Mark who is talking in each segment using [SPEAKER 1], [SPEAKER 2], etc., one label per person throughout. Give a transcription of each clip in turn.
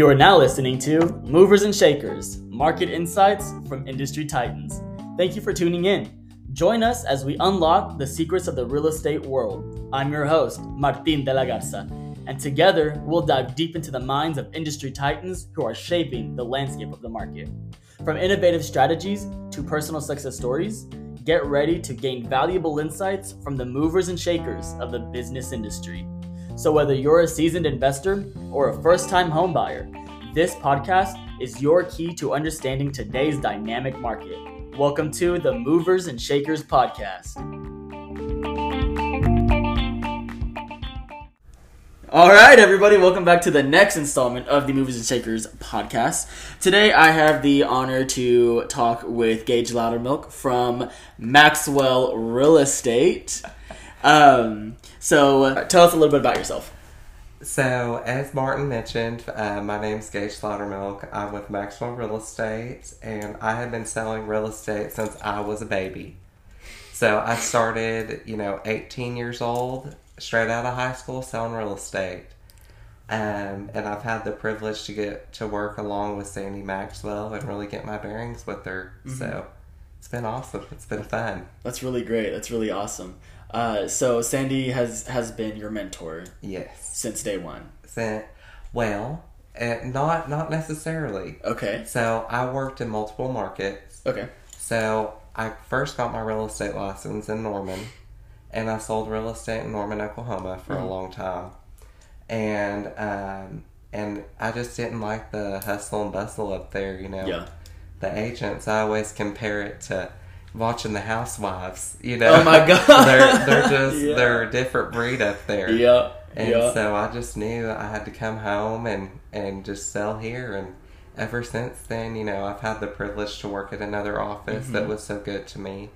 [SPEAKER 1] You are now listening to Movers and Shakers Market Insights from Industry Titans. Thank you for tuning in. Join us as we unlock the secrets of the real estate world. I'm your host, Martin de la Garza, and together we'll dive deep into the minds of industry titans who are shaping the landscape of the market. From innovative strategies to personal success stories, get ready to gain valuable insights from the movers and shakers of the business industry. So, whether you're a seasoned investor or a first time homebuyer, this podcast is your key to understanding today's dynamic market. Welcome to the Movers and Shakers Podcast. All right, everybody, welcome back to the next installment of the Movers and Shakers podcast. Today, I have the honor to talk with Gage Loudermilk from Maxwell Real Estate. Um, so, uh, tell us a little bit about yourself.
[SPEAKER 2] So, as Martin mentioned, uh, my name's Gage Loudermilk. I'm with Maxwell Real Estate, and I have been selling real estate since I was a baby. So, I started, you know, 18 years old, straight out of high school, selling real estate. Um, and I've had the privilege to get to work along with Sandy Maxwell and really get my bearings with her. So, it's been awesome. It's been fun.
[SPEAKER 1] That's really great. That's really awesome. Uh, so, Sandy has has been your mentor
[SPEAKER 2] Yes.
[SPEAKER 1] since day one.
[SPEAKER 2] So, well, uh, not not necessarily.
[SPEAKER 1] Okay.
[SPEAKER 2] So I worked in multiple markets.
[SPEAKER 1] Okay.
[SPEAKER 2] So I first got my real estate license in Norman, and I sold real estate in Norman, Oklahoma for a long time. And um, and I just didn't like the hustle and bustle up there. You know,
[SPEAKER 1] Yeah.
[SPEAKER 2] The agents. I always compare it to watching the Housewives. You know,
[SPEAKER 1] Oh my God.
[SPEAKER 2] they're they're just
[SPEAKER 1] Yeah.
[SPEAKER 2] they're a different breed up there.
[SPEAKER 1] Yeah.
[SPEAKER 2] And
[SPEAKER 1] yeah.
[SPEAKER 2] so I just knew I had to come home and, and just sell here. And ever since then, you know, I've had the privilege to work at another office that
[SPEAKER 1] Mm-hmm.
[SPEAKER 2] was so good to me.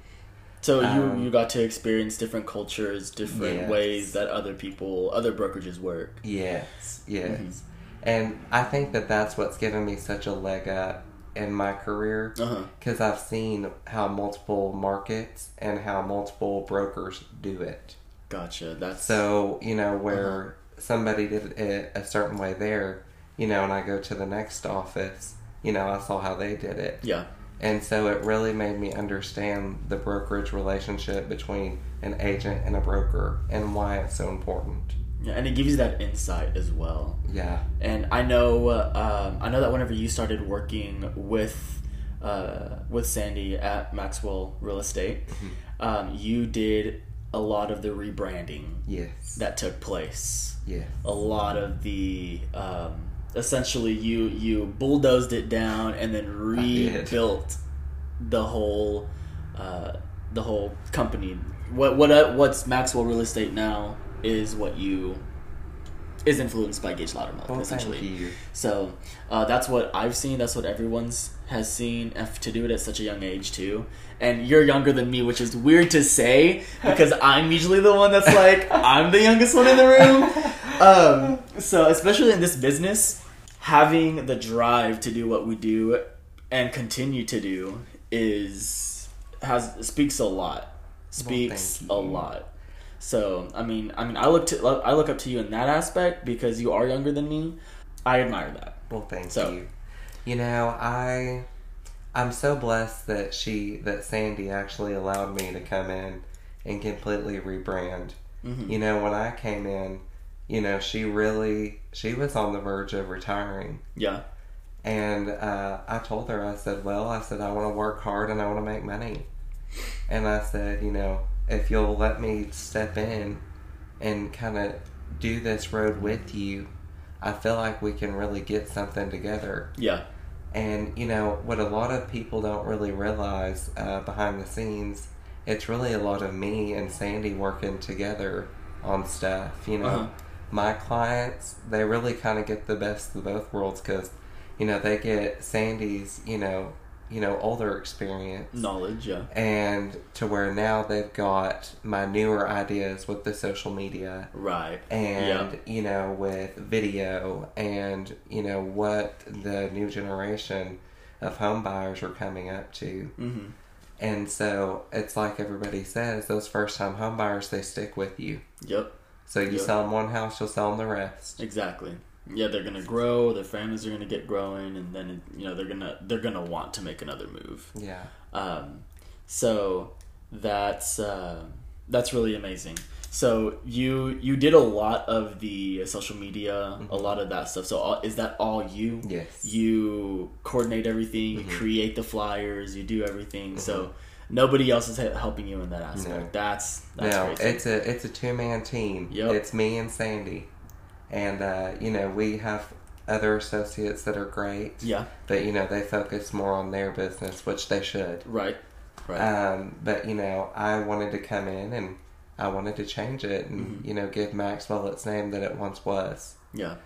[SPEAKER 1] So you
[SPEAKER 2] Um,
[SPEAKER 1] you got to experience different cultures, different
[SPEAKER 2] Yes.
[SPEAKER 1] ways that other people, other brokerages work.
[SPEAKER 2] Yes, yes.
[SPEAKER 1] Mm-hmm.
[SPEAKER 2] And I think that that's what's given me such a leg up in my career because I've seen how multiple markets and how multiple brokers do it.
[SPEAKER 1] Gotcha. That's
[SPEAKER 2] So, you know, where
[SPEAKER 1] Uh-huh.
[SPEAKER 2] somebody did it a certain way there, you know, and I go to the next office, you know, I saw how they did it.
[SPEAKER 1] yeah.
[SPEAKER 2] And so it really made me understand the brokerage relationship between an agent and a broker and why it's so important.
[SPEAKER 1] Yeah, and it gives you that insight as well.
[SPEAKER 2] Yeah.
[SPEAKER 1] And I know, uh, um, I know that whenever you started working with, uh, with Sandy at Maxwell Real Estate,
[SPEAKER 2] Mm-hmm.
[SPEAKER 1] um, you did a lot of the rebranding
[SPEAKER 2] Yes.
[SPEAKER 1] that took place.
[SPEAKER 2] yes.
[SPEAKER 1] A lot of the, um, essentially, you you bulldozed it down and then rebuilt the whole, uh, the whole company. What what uh, what's Maxwell Real Estate now is what you is influenced by Gage Loudermilk,
[SPEAKER 2] Well,
[SPEAKER 1] essentially. So uh, that's what I've seen. That's what everyone's has seen. F to do it at such a young age too, and you're younger than me, which is weird to say because I'm usually the one that's like I'm the youngest one in the room. Um, so especially in this business, having the drive to do what we do and continue to do is has speaks a lot. Speaks
[SPEAKER 2] thank
[SPEAKER 1] a lot. So I mean, I mean, I look to I look up to you in that aspect because you are younger than me. I admire that.
[SPEAKER 2] Well, thank
[SPEAKER 1] So-
[SPEAKER 2] you. You know, I I'm so blessed that she that Sandy actually allowed me to come in and completely rebrand.
[SPEAKER 1] Mhm.
[SPEAKER 2] You know, when I came in, you know, she really she was on the verge of retiring.
[SPEAKER 1] Yeah.
[SPEAKER 2] And uh, I told her, I said, Well, I said, I want to work hard and I want to make money. And I said, You know, if you'll let me step in and kind of do this road with you, I feel like we can really get something together.
[SPEAKER 1] Yeah.
[SPEAKER 2] And, you know, what a lot of people don't really realize uh, behind the scenes, it's really a lot of me and Sandy working together on stuff. You know,
[SPEAKER 1] Uh-huh.
[SPEAKER 2] my clients, they really kind of get the best of both worlds because, you know, they get Sandy's, you know, you know, older experience
[SPEAKER 1] Knowledge. Yeah.
[SPEAKER 2] and to where now they've got my newer ideas with the social media
[SPEAKER 1] Right.
[SPEAKER 2] and you know with video and you know what the new generation of home buyers are coming up to
[SPEAKER 1] Mm-hmm.
[SPEAKER 2] and so it's like everybody says those first time home buyers they stick with you
[SPEAKER 1] Yep.
[SPEAKER 2] so you
[SPEAKER 1] Yeah.
[SPEAKER 2] sell them one house you'll sell them the rest
[SPEAKER 1] Exactly. Yeah, they're gonna grow. Their families are gonna get growing, and then you know they're gonna they're gonna want to make another move.
[SPEAKER 2] Yeah.
[SPEAKER 1] Um, so that's uh, that's really amazing. So you you did a lot of the social media, a lot of that stuff. So all, is that all you?
[SPEAKER 2] Yes.
[SPEAKER 1] You coordinate everything. You create the flyers. You do everything. So nobody else is helping you in that aspect.
[SPEAKER 2] No.
[SPEAKER 1] That's that's
[SPEAKER 2] no,
[SPEAKER 1] crazy.
[SPEAKER 2] it's a it's a two man team.
[SPEAKER 1] Yep.
[SPEAKER 2] It's me and Sandy, and uh, you know we have other associates that are great.
[SPEAKER 1] yeah.
[SPEAKER 2] But you know they focus more on their business, which they should.
[SPEAKER 1] Right. Right.
[SPEAKER 2] Um, but you know I wanted to come in and I wanted to change it and
[SPEAKER 1] Mm-hmm.
[SPEAKER 2] you know give Maxwell its name that it once was.
[SPEAKER 1] yeah.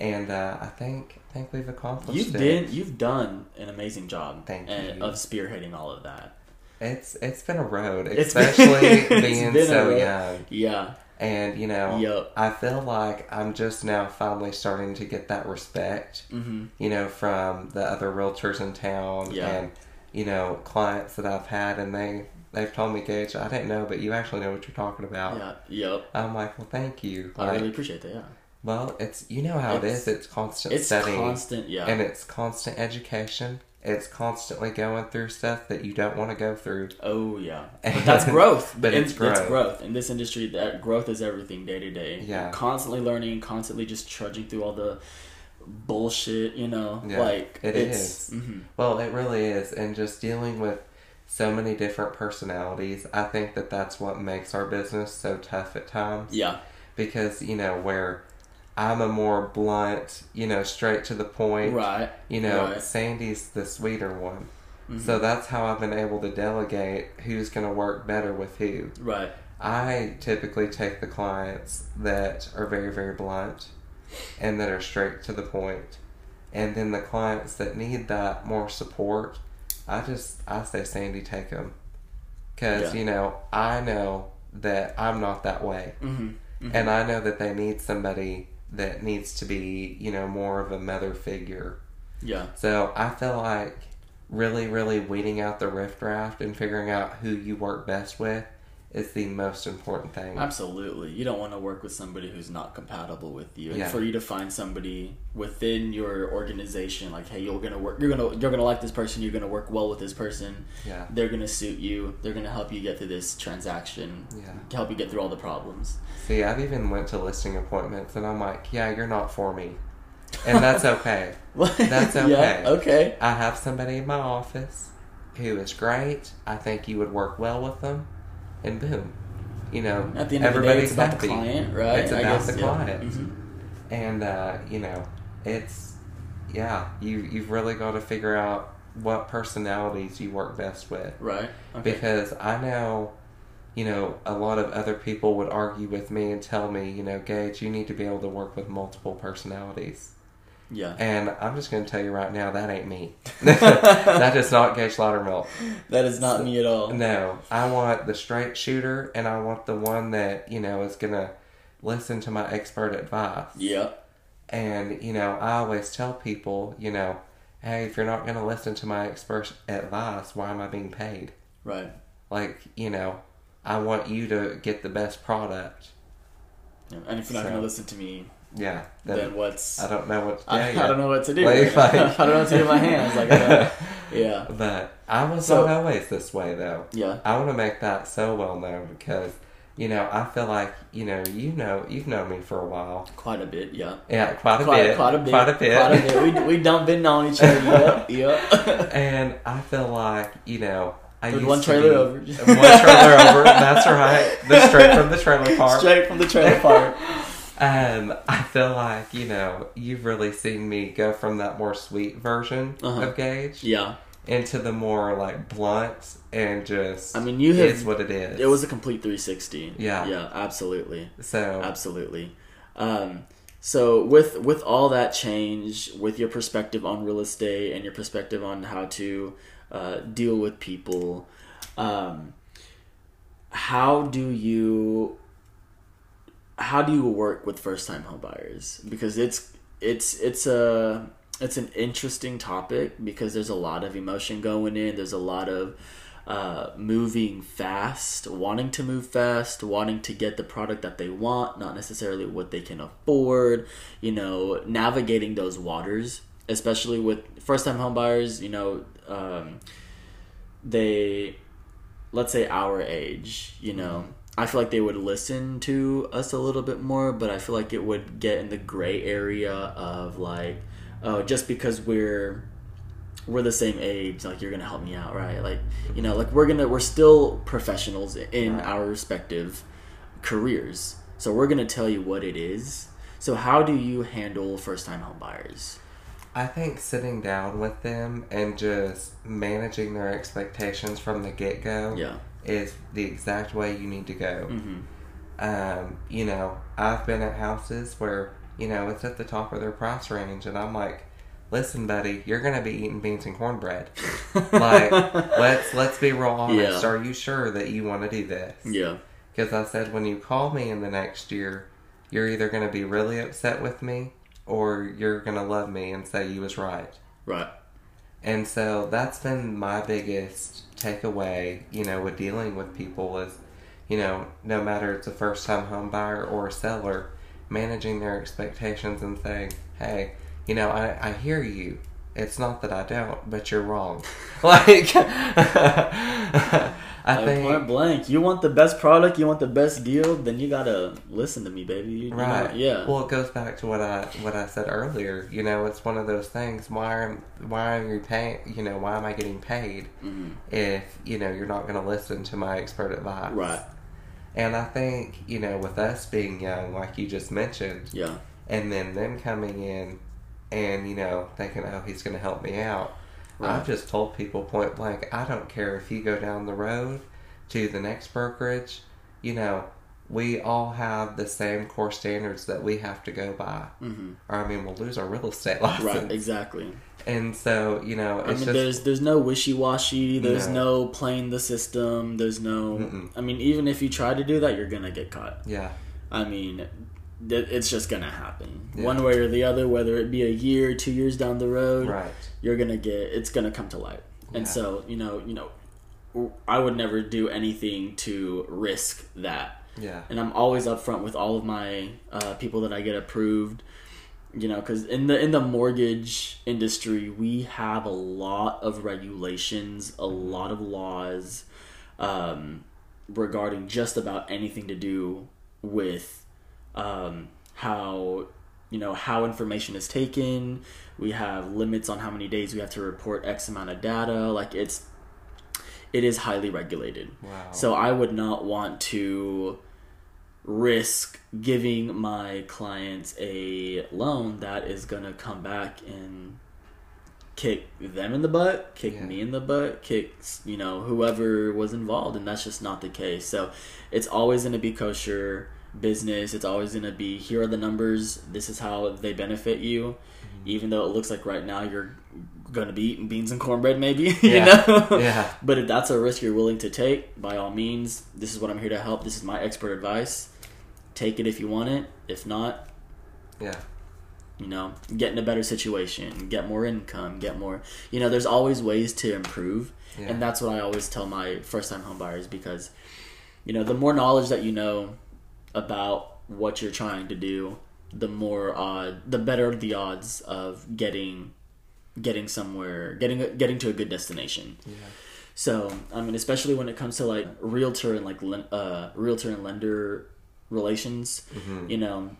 [SPEAKER 2] And uh, I think I think we've accomplished
[SPEAKER 1] You've
[SPEAKER 2] it.
[SPEAKER 1] been you've done an amazing job.
[SPEAKER 2] Thank
[SPEAKER 1] and,
[SPEAKER 2] you.
[SPEAKER 1] Of spearheading all of that.
[SPEAKER 2] It's it's been a road, especially being so young.
[SPEAKER 1] Yeah.
[SPEAKER 2] And you know,
[SPEAKER 1] Yup.
[SPEAKER 2] I feel like I'm just now finally starting to get that respect,
[SPEAKER 1] Mm-hmm.
[SPEAKER 2] you know, from the other realtors in town
[SPEAKER 1] Yeah.
[SPEAKER 2] and you know clients that I've had, and they they've told me, Gage, I didn't know, but you actually know what you're talking about.
[SPEAKER 1] Yeah. Yep.
[SPEAKER 2] I'm like, well, thank you.
[SPEAKER 1] I
[SPEAKER 2] Like,
[SPEAKER 1] really appreciate that. Yeah.
[SPEAKER 2] well, it's you know how
[SPEAKER 1] It's-
[SPEAKER 2] it is. It's constant
[SPEAKER 1] It's
[SPEAKER 2] studying,
[SPEAKER 1] constant. Yeah.
[SPEAKER 2] and it's constant education. It's constantly going through stuff that you don't want to go through.
[SPEAKER 1] Oh yeah, but that's growth.
[SPEAKER 2] but
[SPEAKER 1] In-
[SPEAKER 2] it's growth.
[SPEAKER 1] growth in this industry. That growth is everything day to day.
[SPEAKER 2] Yeah.
[SPEAKER 1] constantly learning, constantly just trudging through all the bullshit. You know,
[SPEAKER 2] Yeah,
[SPEAKER 1] like
[SPEAKER 2] it
[SPEAKER 1] it's,
[SPEAKER 2] is.
[SPEAKER 1] mhm.
[SPEAKER 2] Well, it really is, and just dealing with so many different personalities, I think that that's what makes our business so tough at times.
[SPEAKER 1] Yeah,
[SPEAKER 2] Because you know where I'm a more blunt, you know, straight to the point.
[SPEAKER 1] right.
[SPEAKER 2] You know,
[SPEAKER 1] Right.
[SPEAKER 2] Sandy's the sweeter one.
[SPEAKER 1] Mhm.
[SPEAKER 2] So that's how I've been able to delegate who's going to work better with who.
[SPEAKER 1] Right.
[SPEAKER 2] I typically take the clients that are very, very blunt and that are straight to the point. And then the clients that need that more support, I just, I say, Sandy, take them. Because,
[SPEAKER 1] Yeah.
[SPEAKER 2] you know, I know that I'm not that way.
[SPEAKER 1] Mm-hmm.
[SPEAKER 2] And I know that they need somebody that needs to be, you know, more of a mother figure.
[SPEAKER 1] Yeah.
[SPEAKER 2] So I feel like really, really weeding out the riffraff and figuring out who you work best with is the most important thing.
[SPEAKER 1] Absolutely. You don't want to work with somebody who's not compatible with you. And
[SPEAKER 2] Yeah.
[SPEAKER 1] for you to find somebody within your organization, like, hey, you're gonna work you're gonna you're gonna like this person, you're gonna work well with this person.
[SPEAKER 2] Yeah.
[SPEAKER 1] They're gonna suit you, they're gonna help you get through this transaction.
[SPEAKER 2] Yeah.
[SPEAKER 1] To help you get through all the problems.
[SPEAKER 2] See, I've even went to listing appointments and I'm like, yeah, you're not for me. And that's okay. That's okay.
[SPEAKER 1] yeah, okay.
[SPEAKER 2] I have somebody in my office who is great. I think you would work well with them. And boom. You know,
[SPEAKER 1] At the end of the day,
[SPEAKER 2] everybody's
[SPEAKER 1] it's about the client, right?
[SPEAKER 2] It's about
[SPEAKER 1] guess,
[SPEAKER 2] the
[SPEAKER 1] yeah.
[SPEAKER 2] client.
[SPEAKER 1] Mhm.
[SPEAKER 2] and uh, you know it's yeah you you've really got to figure out what personalities you work best with
[SPEAKER 1] Right. Okay.
[SPEAKER 2] because i know you know a lot of other people would argue with me and tell me you know gage you need to be able to work with multiple personalities
[SPEAKER 1] yeah.
[SPEAKER 2] and i'm just going to tell you right now that ain't me that is not gage Loudermilk.
[SPEAKER 1] That is not me at all.
[SPEAKER 2] no i want the straight shooter and i want the one that you know is going to listen to my expert advice
[SPEAKER 1] Yeah.
[SPEAKER 2] and, you know, I always tell people, you know, hey, if you're not going to listen to my expert advice, why am I being paid?
[SPEAKER 1] Right.
[SPEAKER 2] Like, you know, I want you to get the best product.
[SPEAKER 1] Yeah. And if you're not
[SPEAKER 2] So-
[SPEAKER 1] going to listen to me,
[SPEAKER 2] Yeah.
[SPEAKER 1] then,
[SPEAKER 2] Then
[SPEAKER 1] what's
[SPEAKER 2] I don't know what to do.
[SPEAKER 1] I, I don't know what to do.
[SPEAKER 2] Like, like-
[SPEAKER 1] I don't know what to do with my hands. Like, don't- yeah,
[SPEAKER 2] But I was
[SPEAKER 1] So-
[SPEAKER 2] not always this way, though.
[SPEAKER 1] yeah,
[SPEAKER 2] I want to make that so well known because, you know, I feel like, you know, you know, you've known me for a while.
[SPEAKER 1] quite a bit. Yeah,
[SPEAKER 2] Yeah, quite a
[SPEAKER 1] quite,
[SPEAKER 2] bit.
[SPEAKER 1] quite a bit,
[SPEAKER 2] Quite a bit.
[SPEAKER 1] Quite a bit. We we done been on each other. Yep, yep.
[SPEAKER 2] and I feel like, you know, I
[SPEAKER 1] With
[SPEAKER 2] used
[SPEAKER 1] one
[SPEAKER 2] to
[SPEAKER 1] trailer
[SPEAKER 2] be-
[SPEAKER 1] over.
[SPEAKER 2] one trailer over. That's right. The straight from the trailer park.
[SPEAKER 1] Straight from the trailer park.
[SPEAKER 2] Um, I feel like you know you've really seen me go from that more sweet version
[SPEAKER 1] Uh-huh.
[SPEAKER 2] of Gage
[SPEAKER 1] Yeah,
[SPEAKER 2] into the more like blunt and just.
[SPEAKER 1] I mean, you have.
[SPEAKER 2] is what it is.
[SPEAKER 1] It was a complete 360.
[SPEAKER 2] Yeah.
[SPEAKER 1] yeah, absolutely.
[SPEAKER 2] so.
[SPEAKER 1] Absolutely. Um, so with with all that change, with your perspective on real estate and your perspective on how to uh, deal with people, um, how do you how do you work with first time homebuyers? Because it's it's it's a it's an interesting topic because there's a lot of emotion going in. There's a lot of uh, moving fast, wanting to move fast, wanting to get the product that they want, not necessarily what they can afford, you know, navigating those waters, especially with first time homebuyers. you know, um, they, let's say our age, you know, I feel like they would listen to us a little bit more, but I feel like it would get in the gray area of like, oh, just because we're we're the same age like you're gonna help me out right? Like you know like we're gonna we're still professionals in our respective careers. So we're gonna tell you what it is. So how do you handle first time home buyers
[SPEAKER 2] I think sitting down with them and just managing their expectations from the get go
[SPEAKER 1] yeah
[SPEAKER 2] is the exact way you need to go.
[SPEAKER 1] mm-hmm.
[SPEAKER 2] Um, you know, I've been at houses where, you know, it's at the top of their price range, and I'm like, listen, buddy, you're gonna be eating beans and cornbread. like, let's let's be real honest.
[SPEAKER 1] Yeah.
[SPEAKER 2] Are you sure that you want to do this?
[SPEAKER 1] yeah
[SPEAKER 2] Because I said when you call me in the next year, you're either gonna be really upset with me, or you're gonna love me and say you was right.
[SPEAKER 1] right
[SPEAKER 2] And so that's been my biggest takeaway, you know, with dealing with people is, you know, no matter it's a first time home buyer or a seller, managing their expectations and saying, hey, you know, I, I hear you. It's not that I don't, but you're wrong. Like, I
[SPEAKER 1] Like, point
[SPEAKER 2] think,
[SPEAKER 1] blank you want the best product you want the best deal then you gotta listen to me baby You- you know,
[SPEAKER 2] right?
[SPEAKER 1] yeah
[SPEAKER 2] Well, it goes back to what I what I said earlier. You know, it's one of those things. Why am why am you paying? You know, why am I getting paid
[SPEAKER 1] Mhm.
[SPEAKER 2] if you know you're not going to listen to my expert advice?
[SPEAKER 1] right
[SPEAKER 2] And I think, you know, with us being young, like you just mentioned,
[SPEAKER 1] yeah
[SPEAKER 2] and then them coming in and, you know, thinking, oh, he's going to help me out.
[SPEAKER 1] Right.
[SPEAKER 2] I've just told people point blank, I don't care if you go down the road to the next brokerage, you know, we all have the same core standards that we have to go by.
[SPEAKER 1] hmm
[SPEAKER 2] Or, I mean, we'll lose our real estate license.
[SPEAKER 1] right exactly
[SPEAKER 2] And so, you know,
[SPEAKER 1] I mean,
[SPEAKER 2] just.
[SPEAKER 1] there's there's no wishy washy. There's
[SPEAKER 2] No.
[SPEAKER 1] no. playing the system. There's no.
[SPEAKER 2] Mm-mm.
[SPEAKER 1] I mean, even if you try to do that, you're gonna get caught.
[SPEAKER 2] yeah.
[SPEAKER 1] I mean, it's just gonna happen
[SPEAKER 2] Yeah.
[SPEAKER 1] one way or the other. Whether it be a year, two years down the road,
[SPEAKER 2] Right.
[SPEAKER 1] you're gonna get. It's gonna come to light. And so you know, you know, I would never do anything to risk that.
[SPEAKER 2] Yeah.
[SPEAKER 1] And I'm always upfront with all of my uh, people that I get approved you know because in the in the mortgage industry we have a lot of regulations a lot of laws um, regarding just about anything to do with um, how you know how information is taken we have limits on how many days we have to report x amount of data like it's it is highly regulated
[SPEAKER 2] Wow.
[SPEAKER 1] so I would not want to risk giving my clients a loan that is going to come back and kick them in the butt, kick
[SPEAKER 2] Yeah.
[SPEAKER 1] me in the butt, kick, you know, whoever was involved. And that's just not the case. So it's always going to be kosher business. It's always going to be here are the numbers. This is how they benefit you. Mm-hmm. Even though it looks like right now you're going to be eating beans and cornbread, maybe, you know?
[SPEAKER 2] Yeah.
[SPEAKER 1] But if that's a risk you're willing to take, by all means, this is what I'm here to help. This is my expert advice. Take it if you want it. If not,
[SPEAKER 2] Yeah.
[SPEAKER 1] you know, get in a better situation, get more income, get more. You know, there's always ways to improve,
[SPEAKER 2] Yeah.
[SPEAKER 1] and that's what I always tell my first-time homebuyers because, you know, the more knowledge that you know about what you're trying to do, the more uh, the better the odds of getting getting somewhere, getting getting to a good destination.
[SPEAKER 2] Yeah.
[SPEAKER 1] So I mean, especially when it comes to like realtor and like uh, realtor and lender relations,
[SPEAKER 2] Mhm.
[SPEAKER 1] you know,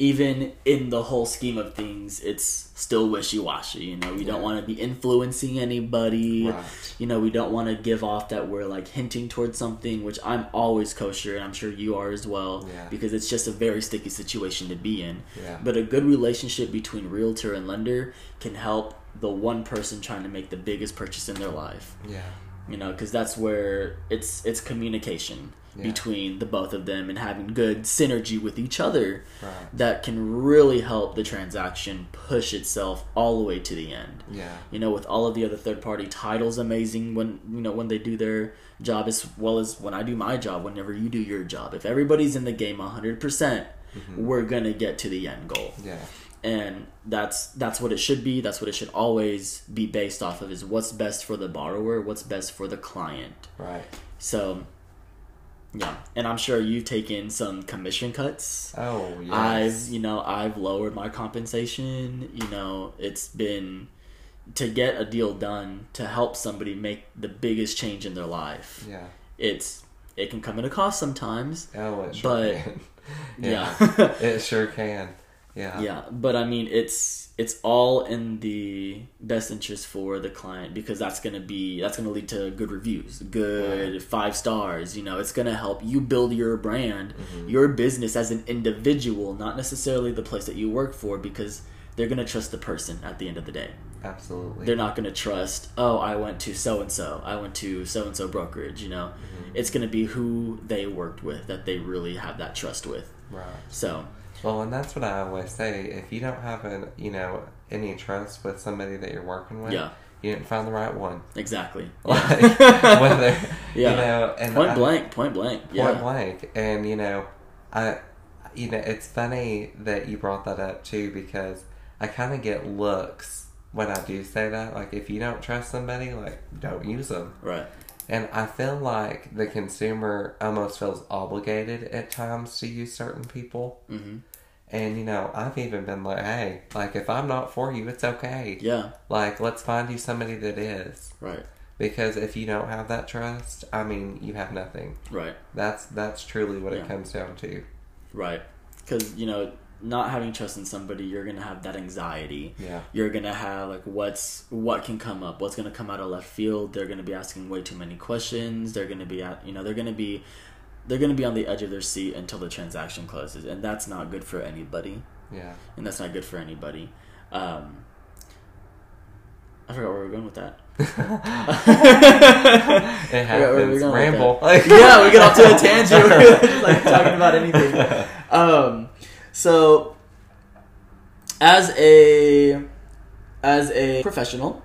[SPEAKER 1] even in the whole scheme of things, it's still wishy washy. You know, we don't want to be influencing anybody.
[SPEAKER 2] Right.
[SPEAKER 1] You know, we don't want to give off that we're like hinting towards something, which I'm always kosher, and I'm sure you are as well,
[SPEAKER 2] Yeah.
[SPEAKER 1] because it's just a very sticky situation to be in.
[SPEAKER 2] Yeah.
[SPEAKER 1] But a good relationship between realtor and lender can help the one person trying to make the biggest purchase in their life.
[SPEAKER 2] Yeah.
[SPEAKER 1] You know, because that's where it's it's communication
[SPEAKER 2] Yeah.
[SPEAKER 1] between the both of them and having good synergy with each other
[SPEAKER 2] Right.
[SPEAKER 1] that can really help the transaction push itself all the way to the end.
[SPEAKER 2] Yeah.
[SPEAKER 1] You know, with all of the other third party titles amazing when you know when they do their job as well as when I do my job, whenever you do your job. If everybody's in the game hundred percent,
[SPEAKER 2] Mm-hmm.
[SPEAKER 1] we're gonna get to the end goal.
[SPEAKER 2] Yeah.
[SPEAKER 1] And that's that's what it should be that's what it should always be based off of is what's best for the borrower what's best for the client
[SPEAKER 2] Right.
[SPEAKER 1] so yeah and i'm sure you've taken some commission cuts
[SPEAKER 2] Oh yes.
[SPEAKER 1] i've you know i've lowered my compensation you know it's been to get a deal done to help somebody make the biggest change in their life
[SPEAKER 2] Yeah.
[SPEAKER 1] it's it can come at a cost sometimes
[SPEAKER 2] Oh, it sure
[SPEAKER 1] But-
[SPEAKER 2] can.
[SPEAKER 1] yeah.
[SPEAKER 2] it sure can. Yeah.
[SPEAKER 1] yeah but i mean it's it's all in the best interest for the client because that's going to be that's going to lead to good reviews good five stars you know it's going to help you build your brand mm-hmm. your business as an individual not necessarily the place that you work for because they're going to trust the person at the end of the day
[SPEAKER 2] Absolutely.
[SPEAKER 1] they're not going to trust oh i went to so and so i went to so and so brokerage you know mm-hmm. it's going to be who they worked with that they really have that trust with
[SPEAKER 2] right.
[SPEAKER 1] so
[SPEAKER 2] Well, and that's what I always say. If you don't have an, you know, any trust with somebody that you're working with,
[SPEAKER 1] Yeah.
[SPEAKER 2] you didn't find the right one.
[SPEAKER 1] exactly
[SPEAKER 2] Like, whether
[SPEAKER 1] Yeah.
[SPEAKER 2] you know, and
[SPEAKER 1] point
[SPEAKER 2] I-
[SPEAKER 1] blank point blank
[SPEAKER 2] point
[SPEAKER 1] yeah
[SPEAKER 2] blank, and you know, I, you know, it's funny that you brought that up too because I kind of get looks when I do say that. Like, if you don't trust somebody, like, don't use them.
[SPEAKER 1] right
[SPEAKER 2] And I feel like the consumer almost feels obligated at times to use certain people.
[SPEAKER 1] hmm
[SPEAKER 2] And you know, I've even been like, hey, like if I'm not for you, it's okay.
[SPEAKER 1] yeah
[SPEAKER 2] Like, let's find you somebody that is.
[SPEAKER 1] right
[SPEAKER 2] Because if you don't have that trust, I mean, you have nothing.
[SPEAKER 1] right
[SPEAKER 2] That's that's truly what
[SPEAKER 1] Yeah.
[SPEAKER 2] it comes down to.
[SPEAKER 1] right because you know not having trust in somebody you're gonna have that anxiety
[SPEAKER 2] Yeah.
[SPEAKER 1] you're gonna have like what's what can come up what's gonna come out of left field they're gonna be asking way too many questions they're gonna be at you know they're gonna be they're gonna be on the edge of their seat until the transaction closes and that's not good for anybody
[SPEAKER 2] Yeah.
[SPEAKER 1] and that's not good for anybody um I forgot where we are going with that.
[SPEAKER 2] It
[SPEAKER 1] Yeah, where we
[SPEAKER 2] happens.
[SPEAKER 1] going with
[SPEAKER 2] Ramble.
[SPEAKER 1] yeah, we get off to a tangent. We're just like talking about anything. Um, so as a as a professional,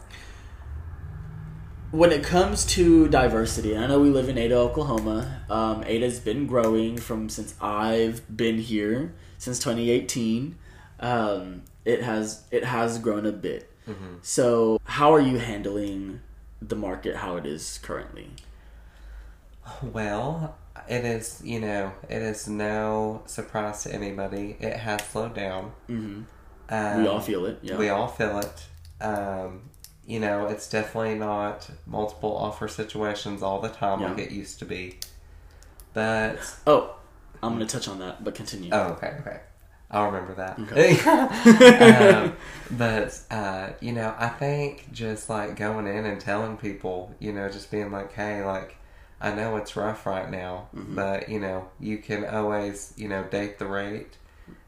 [SPEAKER 1] when it comes to diversity, I know we live in Ada, Oklahoma. Um, Ada's been growing from since I've been here since 2018. Um, it has it has grown a bit.
[SPEAKER 2] Mhm.
[SPEAKER 1] So, how are you handling the market? How it is currently?
[SPEAKER 2] Well, it is, you know, it is no surprise to anybody. It has slowed down.
[SPEAKER 1] hmm
[SPEAKER 2] Um,
[SPEAKER 1] we all feel it. Yeah.
[SPEAKER 2] We all feel it. Um, you know, it's definitely not multiple offer situations all the time like it used to be. But
[SPEAKER 1] Oh, I'm gonna touch on that, but continue.
[SPEAKER 2] oh, okay, okay, I'll remember that.
[SPEAKER 1] Okay.
[SPEAKER 2] um, but uh, you know, I think just like going in and telling people, you know, just being like, hey, like. I know it's rough right now,
[SPEAKER 1] Mm-hmm.
[SPEAKER 2] but you know you can always you know date the rate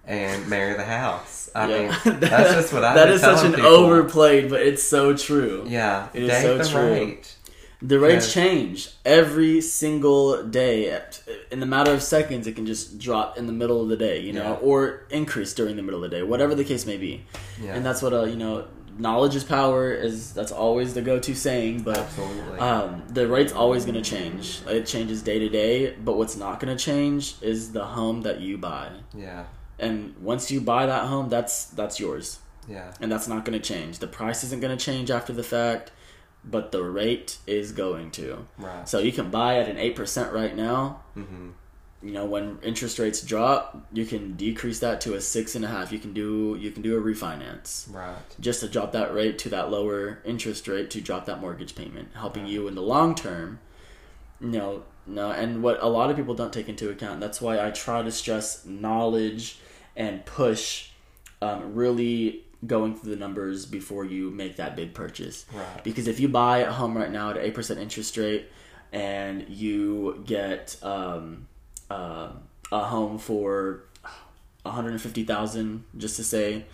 [SPEAKER 2] and marry the house. I mean that's just what I.
[SPEAKER 1] That is such an overplayed, but it's so true.
[SPEAKER 2] Yeah,
[SPEAKER 1] It is so
[SPEAKER 2] the
[SPEAKER 1] true.
[SPEAKER 2] rate.
[SPEAKER 1] The rates
[SPEAKER 2] Yeah.
[SPEAKER 1] change every single day. In the matter of seconds, it can just drop in the middle of the day, you know,
[SPEAKER 2] Yeah.
[SPEAKER 1] or increase during the middle of the day, whatever the case may be.
[SPEAKER 2] Yeah,
[SPEAKER 1] And that's what uh, you know, knowledge is power is that's always the go-to saying, but
[SPEAKER 2] absolutely.
[SPEAKER 1] um, the rate's always going to change. It changes day to day, but what's not going to change is the home that you buy.
[SPEAKER 2] yeah,
[SPEAKER 1] And once you buy that home, that's that's yours.
[SPEAKER 2] yeah,
[SPEAKER 1] and that's not going to change. The price isn't going to change after the fact, but the rate is going to.
[SPEAKER 2] right.
[SPEAKER 1] So you can buy at an 8% right now.
[SPEAKER 2] Mm-hmm.
[SPEAKER 1] You know, when interest rates drop, you can decrease that to a six and a half. You can do you can do a refinance
[SPEAKER 2] Right.
[SPEAKER 1] just to drop that rate to that lower interest rate to drop that mortgage payment, helping you in the long term. No, no, and what a lot of people don't take into account. That's why I try to stress knowledge and push um, really going through the numbers before you make that big purchase.
[SPEAKER 2] Right.
[SPEAKER 1] Because if you buy a home right now at eight percent interest rate, and you get um, uh, a home for one hundred and fifty thousand, just to say,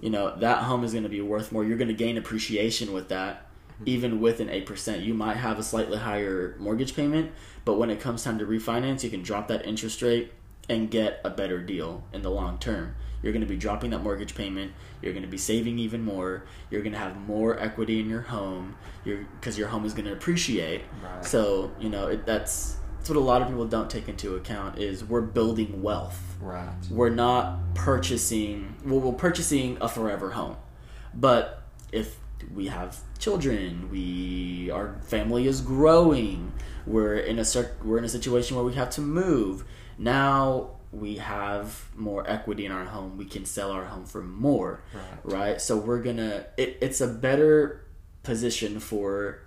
[SPEAKER 1] you know that home is going to be worth more. You're going to gain appreciation with that, even with an eight percent. You might have a slightly higher mortgage payment, but when it comes time to refinance, you can drop that interest rate and get a better deal in the long term. You're going to be dropping that mortgage payment. You're going to be saving even more. You're going to have more equity in your home. You're because your home is going to appreciate.
[SPEAKER 2] Right.
[SPEAKER 1] So you know it, that's that's what a lot of people don't take into account is we're building wealth.
[SPEAKER 2] Right.
[SPEAKER 1] We're not purchasing. Well, we're purchasing a forever home, but if we have children, we our family is growing. We're in a we're in a situation where we have to move. Now we have more equity in our home. We can sell our home for more,
[SPEAKER 2] Right.
[SPEAKER 1] right? So we're gonna. It, it's a better position for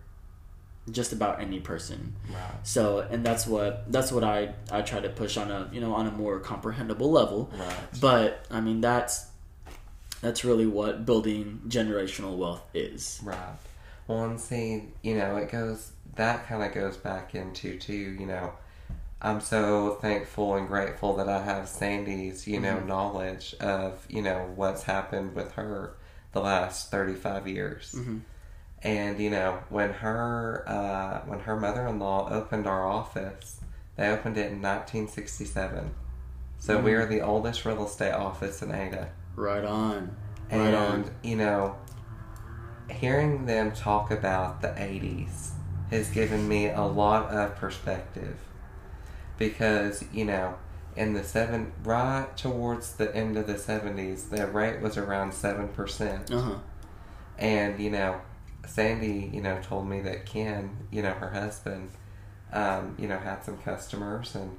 [SPEAKER 1] just about any person.
[SPEAKER 2] Right.
[SPEAKER 1] So, and that's what that's what I I try to push on a you know on a more comprehensible level.
[SPEAKER 2] Right.
[SPEAKER 1] But I mean that's that's really what building generational wealth is.
[SPEAKER 2] Right. Well, and see, you know, it goes, that kind of goes back into, too, you know, I'm so thankful and grateful that I have Sandy's, you know, mm-hmm. knowledge of, you know, what's happened with her the last 35 years. Mm-hmm. And, you know, when her, uh, when her mother-in-law opened our office, they opened it in 1967. So mm. we are the oldest real estate office in Ada.
[SPEAKER 1] Right on. Right
[SPEAKER 2] And,
[SPEAKER 1] on.
[SPEAKER 2] you know, hearing them talk about the 80s has given me a lot of perspective. Because, you know, in the seven, right towards the end of the 70s, the rate was around 7%.
[SPEAKER 1] Uh huh.
[SPEAKER 2] And, you know, Sandy, you know, told me that Ken, you know, her husband, um, you know, had some customers and,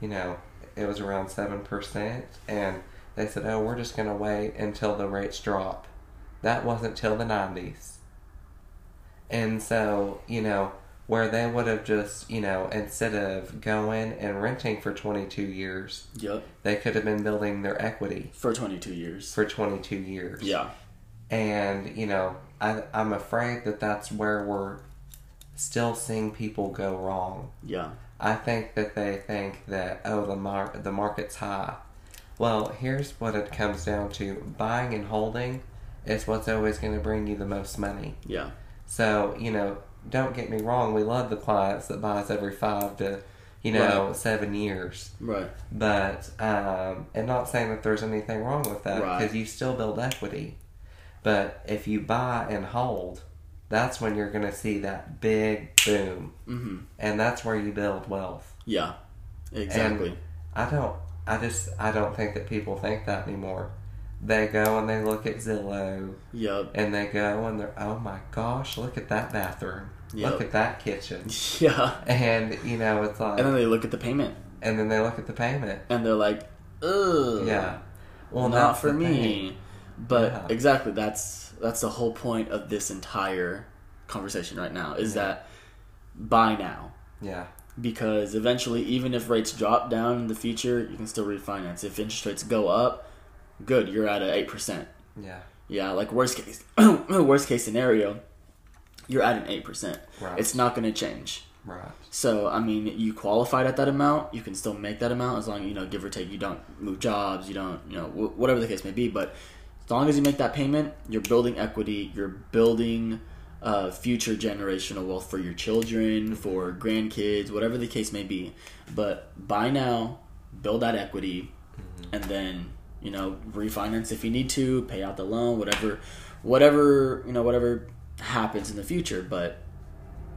[SPEAKER 2] you know, it was around 7%. And they said, oh, we're just going to wait until the rates drop. That wasn't till the 90s. And so, you know, where they would have just, you know, instead of going and renting for 22 years,
[SPEAKER 1] Yep.
[SPEAKER 2] they could have been building their equity
[SPEAKER 1] For 22 years.
[SPEAKER 2] for 22 years
[SPEAKER 1] Yeah.
[SPEAKER 2] and you know I, i'm afraid that that's where we're still seeing people go wrong
[SPEAKER 1] Yeah.
[SPEAKER 2] i think that they think that oh the mar- the market's high well here's what it comes down to buying and holding is what's always going to bring you the most money
[SPEAKER 1] Yeah.
[SPEAKER 2] so you know don't get me wrong we love the clients that buys every five to you know
[SPEAKER 1] Right.
[SPEAKER 2] seven years
[SPEAKER 1] Right.
[SPEAKER 2] but um, and not saying that there's anything wrong with that
[SPEAKER 1] Right.
[SPEAKER 2] because you still build equity. But if you buy and hold, that's when you're going to see that big boom,
[SPEAKER 1] Mm-hmm.
[SPEAKER 2] and that's where you build wealth.
[SPEAKER 1] Yeah. Exactly.
[SPEAKER 2] I don't. I just. I don't think that people think that anymore. They go and they look at Zillow,
[SPEAKER 1] yep.
[SPEAKER 2] and they go and they're, oh my gosh, look at that bathroom,
[SPEAKER 1] Yep.
[SPEAKER 2] look at that kitchen,
[SPEAKER 1] Yeah.
[SPEAKER 2] and you know it's like,
[SPEAKER 1] And then they look at the payment
[SPEAKER 2] and then they look at the payment.
[SPEAKER 1] and they're like, ugh.
[SPEAKER 2] Yeah. Well,
[SPEAKER 1] not for me.
[SPEAKER 2] thing.
[SPEAKER 1] But
[SPEAKER 2] Yeah.
[SPEAKER 1] exactly, that's that's the whole point of this entire conversation right now is that buy now
[SPEAKER 2] Yeah.
[SPEAKER 1] because eventually, even if rates drop down in the future, you can still refinance. If interest rates go up, good, you're at an eight percent.
[SPEAKER 2] Yeah.
[SPEAKER 1] Yeah, like worst case, worst case scenario, you're at an eight percent.
[SPEAKER 2] Right.
[SPEAKER 1] It's not going to change.
[SPEAKER 2] Right.
[SPEAKER 1] So I mean, you qualified at that amount. You can still make that amount as long you know, give or take. You don't move jobs. You don't, you know, wh- whatever the case may be. But as long as you make that payment, you're building equity. You're building uh, future generational wealth for your children, for grandkids, whatever the case may be. But buy now, build that equity, and then you know refinance if you need to, pay out the loan, whatever, whatever you know, whatever happens in the future. But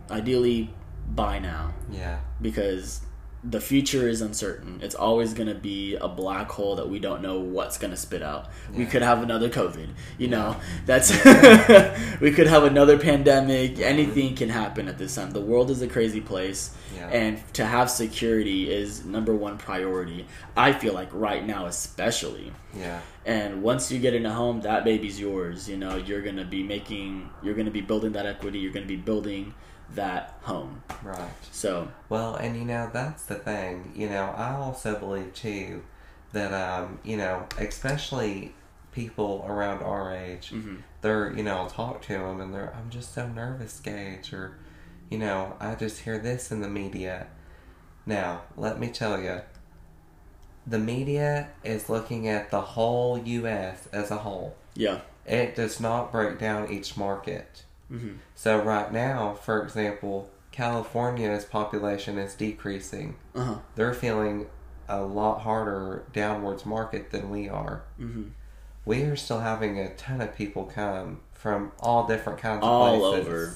[SPEAKER 1] ideally, buy now
[SPEAKER 2] Yeah.
[SPEAKER 1] because the future is uncertain. It's always going to be a black hole that we don't know what's going to spit out. We could have another COVID, you know. That's we could have another pandemic. Anything can happen at this time. The world is a crazy place.
[SPEAKER 2] Yeah.
[SPEAKER 1] And to have security is number one priority. I feel like right now especially.
[SPEAKER 2] Yeah.
[SPEAKER 1] And once you get in a home, that baby's yours. You know, you're gonna be making, you're gonna be building that equity. You're gonna be building that home.
[SPEAKER 2] Right.
[SPEAKER 1] So
[SPEAKER 2] Well, and you know that's the thing. You know, I also believe too that um, you know, especially people around our age,
[SPEAKER 1] Mm-hmm.
[SPEAKER 2] they're you know, I'll talk to them and they're I'm just so nervous, Gage, or you know, I just hear this in the media. Now, let me tell you, the media is looking at the whole U.S. as a whole.
[SPEAKER 1] yeah,
[SPEAKER 2] It does not break down each market.
[SPEAKER 1] Mhm.
[SPEAKER 2] So right now, for example, California's population is decreasing.
[SPEAKER 1] uh huh,
[SPEAKER 2] They're feeling a lot harder downwards market than we are.
[SPEAKER 1] hmm
[SPEAKER 2] We are still having a ton of people come from all different kinds of
[SPEAKER 1] all
[SPEAKER 2] places.
[SPEAKER 1] over.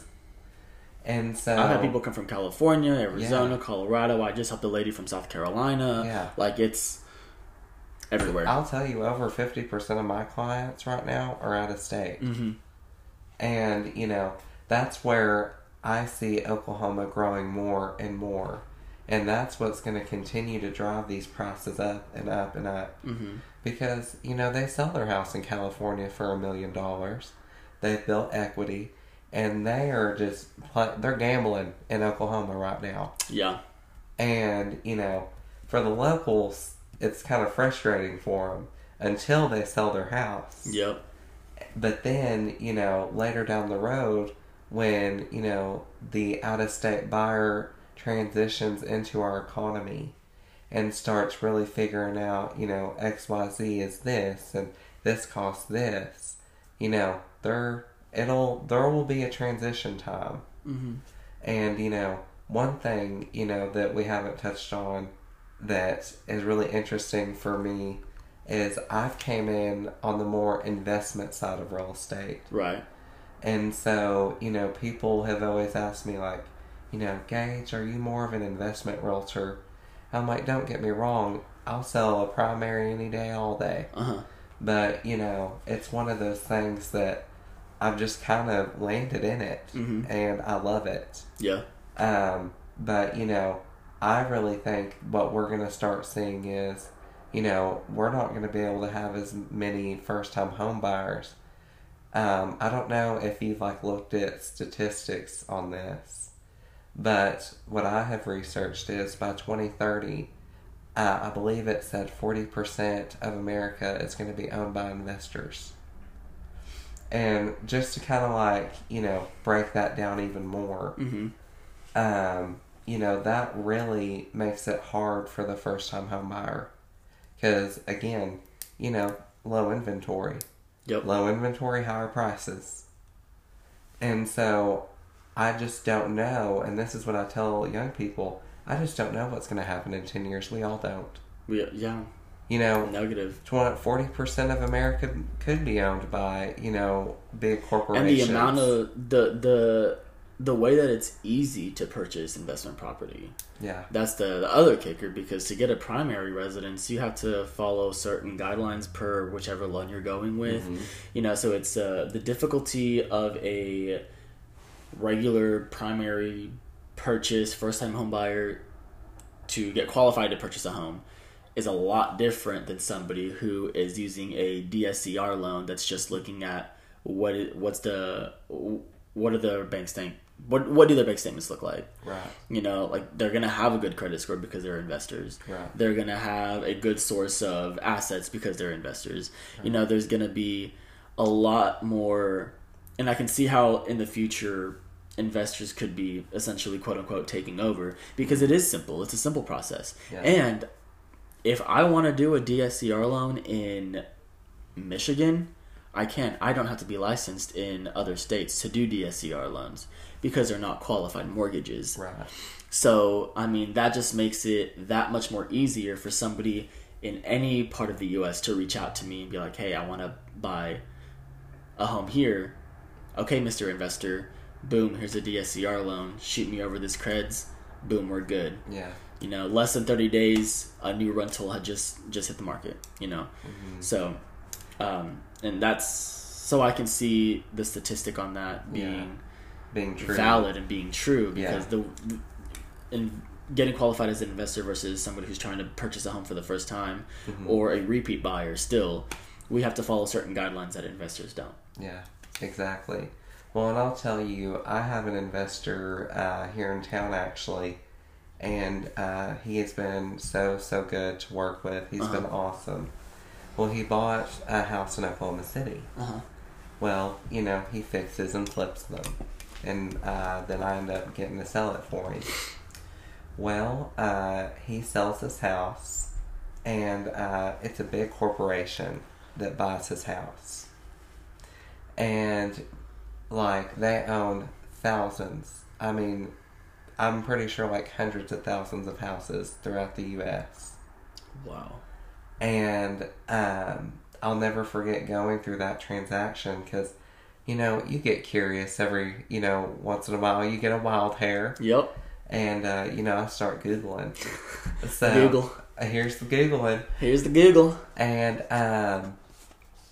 [SPEAKER 2] And so
[SPEAKER 1] I've had people come from California, Arizona, Colorado. I just helped a lady from South Carolina.
[SPEAKER 2] Yeah.
[SPEAKER 1] Like it's everywhere.
[SPEAKER 2] I'll tell you, over fifty percent of my clients right now are out of state,
[SPEAKER 1] hmm
[SPEAKER 2] and you know that's where I see Oklahoma growing more and more, and that's what's going to continue to drive these prices up and up and up.
[SPEAKER 1] hmm
[SPEAKER 2] because you know they sell their house in California for a million dollars. They've built equity, and they are just they're gambling in Oklahoma right now.
[SPEAKER 1] Yeah.
[SPEAKER 2] And you know, for the locals, it's kind of frustrating for them until they sell their house.
[SPEAKER 1] Yep.
[SPEAKER 2] But then you know later down the road, when you know the out of state buyer transitions into our economy and starts really figuring out, you know, XYZ is this and this costs this, you know, there it'll there will be a transition time.
[SPEAKER 1] hmm
[SPEAKER 2] And, you know, one thing, you know, that we haven't touched on that is really interesting for me is I've came in on the more investment side of real estate.
[SPEAKER 1] Right.
[SPEAKER 2] And so, you know, people have always asked me, like, you know, Gage, are you more of an investment realtor? I'm like, don't get me wrong, I'll sell a primary any day, all day.
[SPEAKER 1] Uh huh.
[SPEAKER 2] But, you know, it's one of those things that I've just kind of landed in it
[SPEAKER 1] Mhm.
[SPEAKER 2] and I love it.
[SPEAKER 1] Yeah.
[SPEAKER 2] Um, but, you know, I really think what we're going to start seeing is, you know, we're not going to be able to have as many first time home buyers. Um, I don't know if you've like looked at statistics on this, but what I have researched is by 2030, uh, I believe it said 40% of America is going to be owned by investors. And just to kind of like, you know, break that down even more,
[SPEAKER 1] hmm
[SPEAKER 2] um, you know, that really makes it hard for the first time home buyer. Because, again, you know, low inventory.
[SPEAKER 1] Yep.
[SPEAKER 2] Low inventory, higher prices. And so I just don't know. And this is what I tell young people I just don't know what's going to happen in 10 years. We all don't.
[SPEAKER 1] We, yeah.
[SPEAKER 2] You know,
[SPEAKER 1] Negative.
[SPEAKER 2] 20, 40% of America could be owned by, you know, big corporations.
[SPEAKER 1] And the amount of the the the way that it's easy to purchase investment property.
[SPEAKER 2] Yeah.
[SPEAKER 1] That's the, the other kicker because to get a primary residence, you have to follow certain guidelines per whichever loan you're going with.
[SPEAKER 2] Mhm.
[SPEAKER 1] You know, so it's uh, the difficulty of a regular primary purchase, first time home buyer to get qualified to purchase a home is a lot different than somebody who is using a DSCR loan that's just looking at what what's the what are the banks statement what what do their bank statements look like?
[SPEAKER 2] Right.
[SPEAKER 1] you know like they're gonna have a good credit score because they're investors.
[SPEAKER 2] Right.
[SPEAKER 1] they're gonna have a good source of assets because they're investors. You know there's gonna be a lot more and i can see how in the future investors could be essentially quote unquote taking over because it is simple. It's a simple process.
[SPEAKER 2] Yeah.
[SPEAKER 1] and if i want to do a dscr loan in michigan i can't i don't have to be licensed in other states to do dscr loans because they're not qualified mortgages
[SPEAKER 2] Right.
[SPEAKER 1] so, I mean, that just makes it that much more easier for somebody in any part of the US to reach out to me and be like, hey, I want to buy a home here. Okay, Mr. Investor, boom, here's a DSCR loan. Shoot me over this creds. Boom, we're good.
[SPEAKER 2] Yeah.
[SPEAKER 1] You know, less than 30 days, a new rental had just just hit the market, you know.
[SPEAKER 2] Mm-hmm.
[SPEAKER 1] So, um, and that's so I can see the statistic on that being
[SPEAKER 2] Being true.
[SPEAKER 1] valid and being true
[SPEAKER 2] Yeah.
[SPEAKER 1] because the in getting qualified as an investor versus somebody who's trying to purchase a home for the first time
[SPEAKER 2] Mhm.
[SPEAKER 1] or a repeat buyer still we have to follow certain guidelines that investors don't
[SPEAKER 2] Yeah, exactly. Well, and I'll tell you, I have an investor uh, here in town actually, and uh, he has been so so good to work with. He's
[SPEAKER 1] Uh-huh.
[SPEAKER 2] been awesome. Well, he bought a house in Oklahoma City.
[SPEAKER 1] uh-huh
[SPEAKER 2] Well, you know, he fixes and flips them, and uh, then I end up getting to sell it for him. Well, uh, he sells his house, and uh, it's a big corporation that buys his house. And, like, they own thousands. I mean, I'm pretty sure like hundreds of thousands of houses throughout the U.S.
[SPEAKER 1] wow
[SPEAKER 2] And um, I'll never forget going through that transaction because you know, you get curious every, you know, once in a while. You get a wild hair,
[SPEAKER 1] Yep.
[SPEAKER 2] and uh, you know, I start googling. So
[SPEAKER 1] Google.
[SPEAKER 2] uh, here's the googling,
[SPEAKER 1] Here's the Google.
[SPEAKER 2] and um,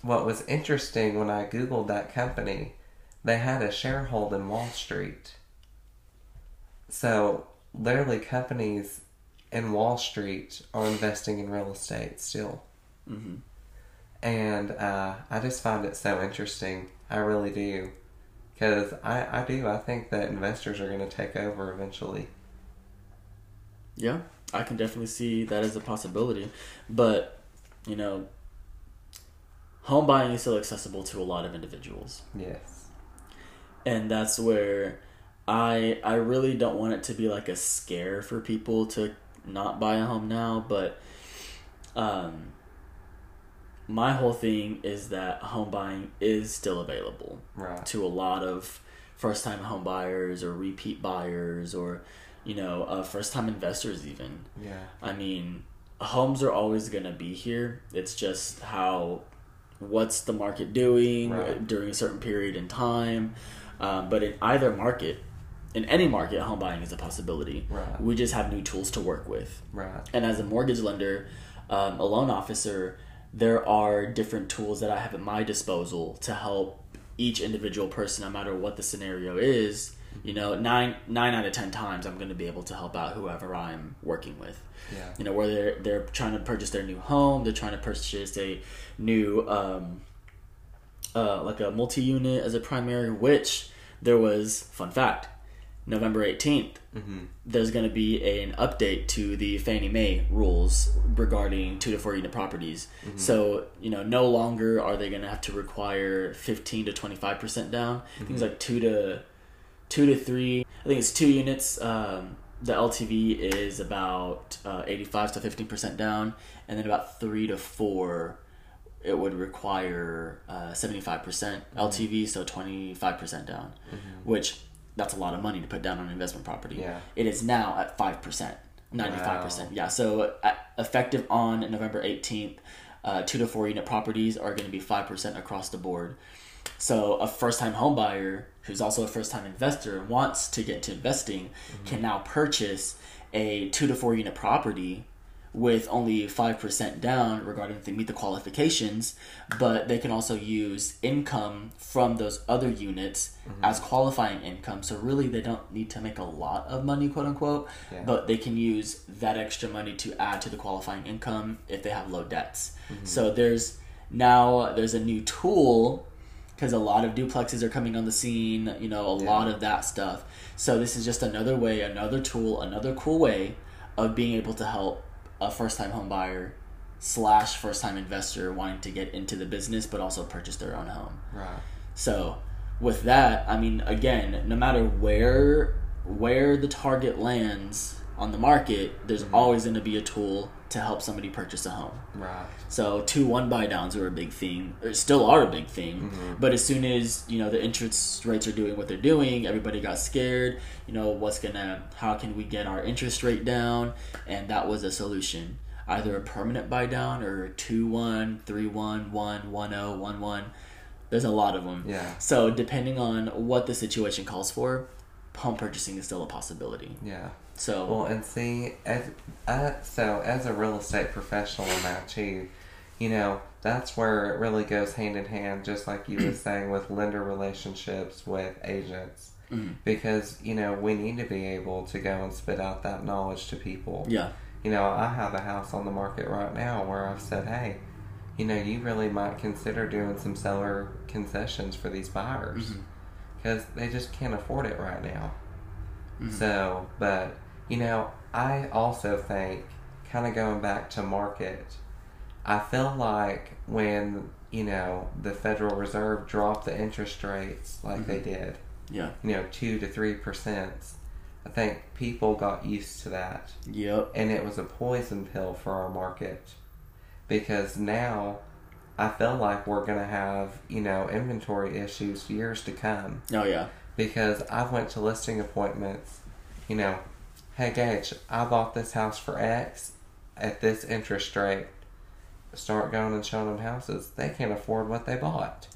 [SPEAKER 2] what was interesting when I googled that company, they had a sharehold in Wall Street. So literally, companies in Wall Street are investing in real estate still.
[SPEAKER 1] Mm-hmm.
[SPEAKER 2] and uh, I just find it so interesting. I really do, because I, I do. I think that investors are going to take over eventually.
[SPEAKER 1] Yeah, I can definitely see that as a possibility. But, you know, home buying is still accessible to a lot of individuals.
[SPEAKER 2] Yes.
[SPEAKER 1] And that's where I I really don't want it to be like a scare for people to not buy a home now, but um my whole thing is that home buying is still available
[SPEAKER 2] Right.
[SPEAKER 1] to a lot of first time home buyers or repeat buyers or you know uh, first time investors even
[SPEAKER 2] Yeah.
[SPEAKER 1] i mean homes are always going to be here it's just how what's the market doing
[SPEAKER 2] Right.
[SPEAKER 1] during a certain period in time um, but in either market in any market home buying is a possibility
[SPEAKER 2] Right.
[SPEAKER 1] we just have new tools to work with
[SPEAKER 2] Right.
[SPEAKER 1] and as a mortgage lender, um, a loan officer, there are different tools that I have at my disposal to help each individual person, no matter what the scenario is. You know, nine nine out of ten times, I'm going to be able to help out whoever I'm working with.
[SPEAKER 2] Yeah.
[SPEAKER 1] You know, whether they're they're trying to purchase their new home, they're trying to purchase a new um, uh, like a multi unit as a primary. Which there was fun fact, November eighteenth
[SPEAKER 2] Mm-hmm.
[SPEAKER 1] there's going to be a, an update to the Fannie Mae rules regarding two to four unit properties. So, you know, no longer are they going to have to require 15 to 25% down. Things like two to two to three, I think it's two units. Um, the LTV is about uh, 85 to 15% down, and then about three to four, it would require uh, 75% LTV, so 25% down, which that's a lot of money to put down on an investment property.
[SPEAKER 2] Yeah.
[SPEAKER 1] It is now at 5%, 95%. Yeah, so uh, effective on November 18th, uh, two to four unit properties are going to be 5% across the board. So a first time home buyer who's also a first time investor and wants to get into investing can now purchase a two to four unit property with only 5% down regarding if they meet the qualifications, but they can also use income from those other units mm-hmm. as qualifying income. So really they don't need to make a lot of money, quote unquote,
[SPEAKER 2] Yeah.
[SPEAKER 1] but they can use that extra money to add to the qualifying income if they have low debts. Mm-hmm. So there's now there's a new tool because a lot of duplexes are coming on the scene, you know, a lot of that stuff. So this is just another way, another tool, another cool way of being able to help a first time home buyer slash first time investor wanting to get into the business but also purchase their own home.
[SPEAKER 2] Right.
[SPEAKER 1] So with that, I mean again, no matter where where the target lands on the market, there's mm-hmm. always going to be a tool to help somebody purchase a home.
[SPEAKER 2] Right.
[SPEAKER 1] So two one buy downs are a big thing, or still are a big thing. Mm-hmm. But as soon as you know the interest rates are doing what they're doing, everybody got scared. You know what's gonna, how can we get our interest rate down? And that was a solution, either a permanent buy down or two one, three one, one one zero, one one. There's a lot of them.
[SPEAKER 2] Yeah.
[SPEAKER 1] So depending on what the situation calls for, home purchasing is still a possibility.
[SPEAKER 2] Yeah.
[SPEAKER 1] So
[SPEAKER 2] Well, and see, as uh, so as a real estate professional in that too, you know, that's where it really goes hand in hand, just like you were saying with lender relationships with agents,
[SPEAKER 1] Mhm.
[SPEAKER 2] because you know we need to be able to go and spit out that knowledge to people.
[SPEAKER 1] yeah,
[SPEAKER 2] You know, I have a house on the market right now where I've said, hey, you know, you really might consider doing some seller concessions for these buyers because they just can't afford it right now.
[SPEAKER 1] Mhm.
[SPEAKER 2] So, but you know, I also think, kind of going back to market, I feel like when you know the Federal Reserve dropped the interest rates like they mm-hmm. did,
[SPEAKER 1] yeah,
[SPEAKER 2] you know, two to three percent, I think people got used to that.
[SPEAKER 1] Yep,
[SPEAKER 2] and it was a poison pill for our market because now I feel like we're gonna have you know inventory issues years to come.
[SPEAKER 1] Oh yeah,
[SPEAKER 2] because I went to listing appointments, you know, hey Gage, I bought this house for X at this interest rate. Start going and showing them houses, they can't afford what they bought.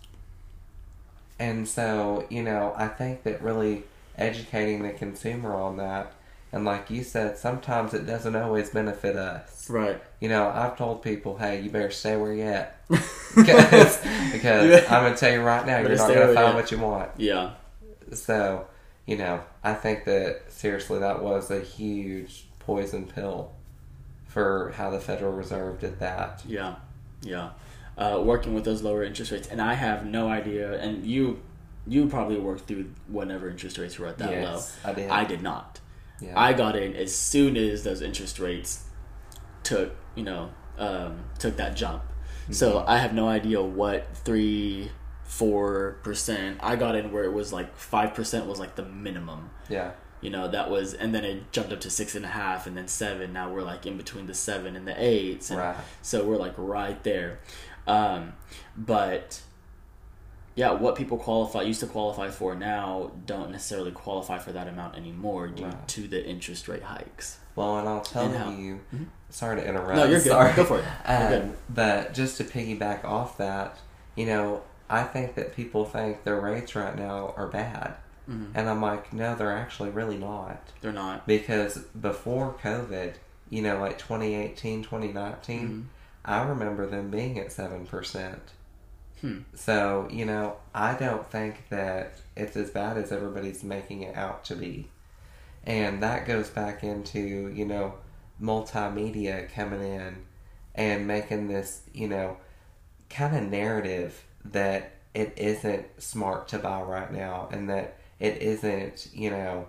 [SPEAKER 2] And so, you know, I think that really educating the consumer on that, and like you said, sometimes it doesn't always benefit us.
[SPEAKER 1] Right.
[SPEAKER 2] You know, I've told people, hey, you better stay where you're at. because because I'm going to tell you right now,
[SPEAKER 1] Better
[SPEAKER 2] you're not going to find
[SPEAKER 1] at.
[SPEAKER 2] what you want.
[SPEAKER 1] Yeah.
[SPEAKER 2] So, you know, I think that seriously, that was a huge poison pill for how the Federal Reserve did that.
[SPEAKER 1] Yeah, yeah. Uh, working with those lower interest rates, and I have no idea. And you, you probably worked through whenever interest rates were at that
[SPEAKER 2] Yes,
[SPEAKER 1] low.
[SPEAKER 2] I did.
[SPEAKER 1] I did not.
[SPEAKER 2] Yeah.
[SPEAKER 1] I got in as soon as those interest rates took, you know, um, took that jump. So
[SPEAKER 2] Mm-hmm.
[SPEAKER 1] I have no idea what three, four percent. I got in where it was like five percent was like the minimum.
[SPEAKER 2] yeah.
[SPEAKER 1] You know, that was, and then it jumped up to six and a half, and then seven. Now we're like in between the seven and the eights, and
[SPEAKER 2] Right.
[SPEAKER 1] so we're like right there. Um, but yeah, what people qualify used to qualify for now don't necessarily qualify for that amount anymore due
[SPEAKER 2] Right.
[SPEAKER 1] to the interest rate hikes.
[SPEAKER 2] Well, and I'll tell
[SPEAKER 1] And how-
[SPEAKER 2] you. Sorry to interrupt.
[SPEAKER 1] No, you're good.
[SPEAKER 2] Sorry.
[SPEAKER 1] Go for it.
[SPEAKER 2] Um,
[SPEAKER 1] good.
[SPEAKER 2] but just to piggyback off that, you know, I think that people think their rates right now are bad.
[SPEAKER 1] Mhm.
[SPEAKER 2] And I'm like, no, they're actually really not.
[SPEAKER 1] They're not.
[SPEAKER 2] Because before COVID, you know, like 2018, 2019,
[SPEAKER 1] Mm-hmm.
[SPEAKER 2] I remember them being at 7%.
[SPEAKER 1] Hmm.
[SPEAKER 2] So, you know, I don't think that it's as bad as everybody's making it out to be. And that goes back into, you know, multimedia coming in and making this, you know, kind of narrative that it isn't smart to buy right now and that it isn't, you know,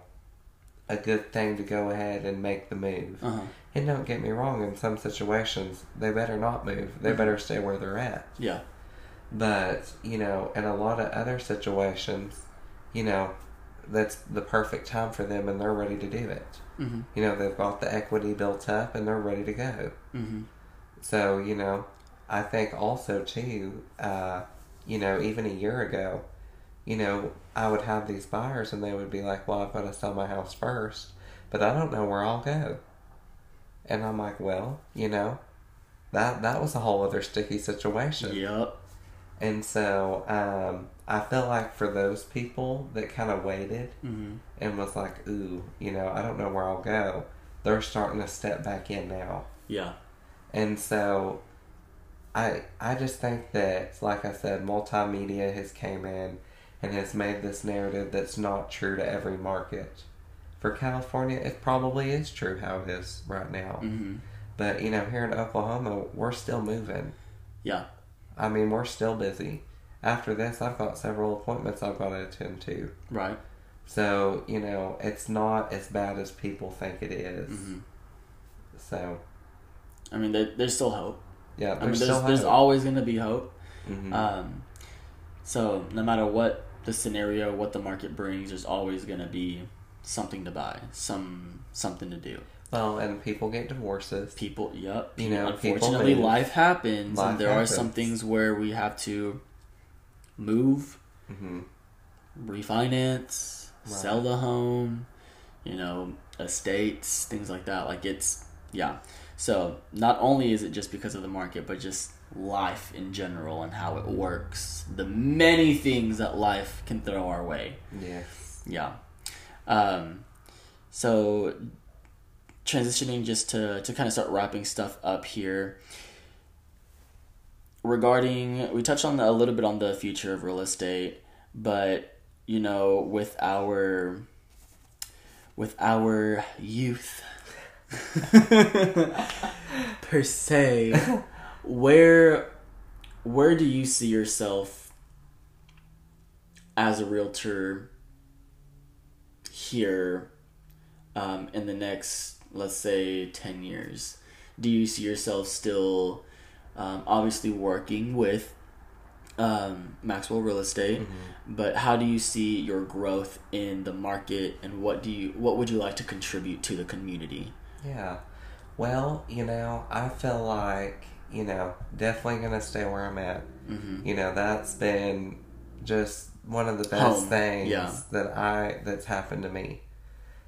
[SPEAKER 2] a good thing to go ahead and make the move.
[SPEAKER 1] Uh huh.
[SPEAKER 2] And don't get me wrong, in some situations, they better not move. They better stay where they're at.
[SPEAKER 1] Yeah.
[SPEAKER 2] But, you know, in a lot of other situations, you know, that's the perfect time for them and they're ready to do it.
[SPEAKER 1] Mm-hmm.
[SPEAKER 2] You know, they've got the equity built up and they're ready to go.
[SPEAKER 1] Mm-hmm.
[SPEAKER 2] So, you know, I think also, too, uh, you know, even a year ago, you know, I would have these buyers and they would be like, well, I've got to sell my house first, but I don't know where I'll go. And I'm like, well, you know, that that was a whole other sticky situation.
[SPEAKER 1] Yep.
[SPEAKER 2] And so um, I feel like for those people that kind of waited
[SPEAKER 1] Mm-hmm.
[SPEAKER 2] and was like, ooh, you know, I don't know where I'll go, they're starting to step back in now.
[SPEAKER 1] Yeah.
[SPEAKER 2] And so I I just think that, like I said, multimedia has came in and has made this narrative that's not true to every market. For California, it probably is true how it is right now.
[SPEAKER 1] Mm-hmm.
[SPEAKER 2] But, you know, here in Oklahoma, we're still moving.
[SPEAKER 1] Yeah.
[SPEAKER 2] I mean, we're still busy. After this, I've got several appointments I've got to attend to.
[SPEAKER 1] Right.
[SPEAKER 2] So, you know, it's not as bad as people think it is.
[SPEAKER 1] Mm-hmm.
[SPEAKER 2] So,
[SPEAKER 1] I mean, there, there's still hope.
[SPEAKER 2] Yeah, there's,
[SPEAKER 1] I mean, there's there's always gonna be hope.
[SPEAKER 2] Mhm.
[SPEAKER 1] Um, so no matter what the scenario, what the market brings, there's always gonna be something to buy, some something to do.
[SPEAKER 2] well, and people get divorces.
[SPEAKER 1] People, yep.
[SPEAKER 2] You know,
[SPEAKER 1] unfortunately, life happens,
[SPEAKER 2] Life
[SPEAKER 1] and there are some things where we have to move,
[SPEAKER 2] hmm
[SPEAKER 1] refinance,
[SPEAKER 2] Right.
[SPEAKER 1] sell the home, you know, estates, things like that. Like it's yeah. So not only is it just because of the market, but just life in general and how it works. The many things that life can throw our way.
[SPEAKER 2] Yes.
[SPEAKER 1] Yeah. Um, so transitioning just to, to kind of start wrapping stuff up here. Regarding, we touched on the, a little bit on the future of real estate, but you know, with our with our youth per se, where where do you see yourself as a realtor here um, in the next, let's say, 10 years? Do you see yourself still um, obviously working with um, Maxwell Real Estate, but how do you see your growth in the market and what do you what would you like to contribute to the community?
[SPEAKER 2] Yeah. Well, you know, I feel like, you know, definitely going to stay where I'm at.
[SPEAKER 1] Mm-hmm.
[SPEAKER 2] You know, that's been just one of the best
[SPEAKER 1] Home,
[SPEAKER 2] things
[SPEAKER 1] yeah.
[SPEAKER 2] that I that's happened to me.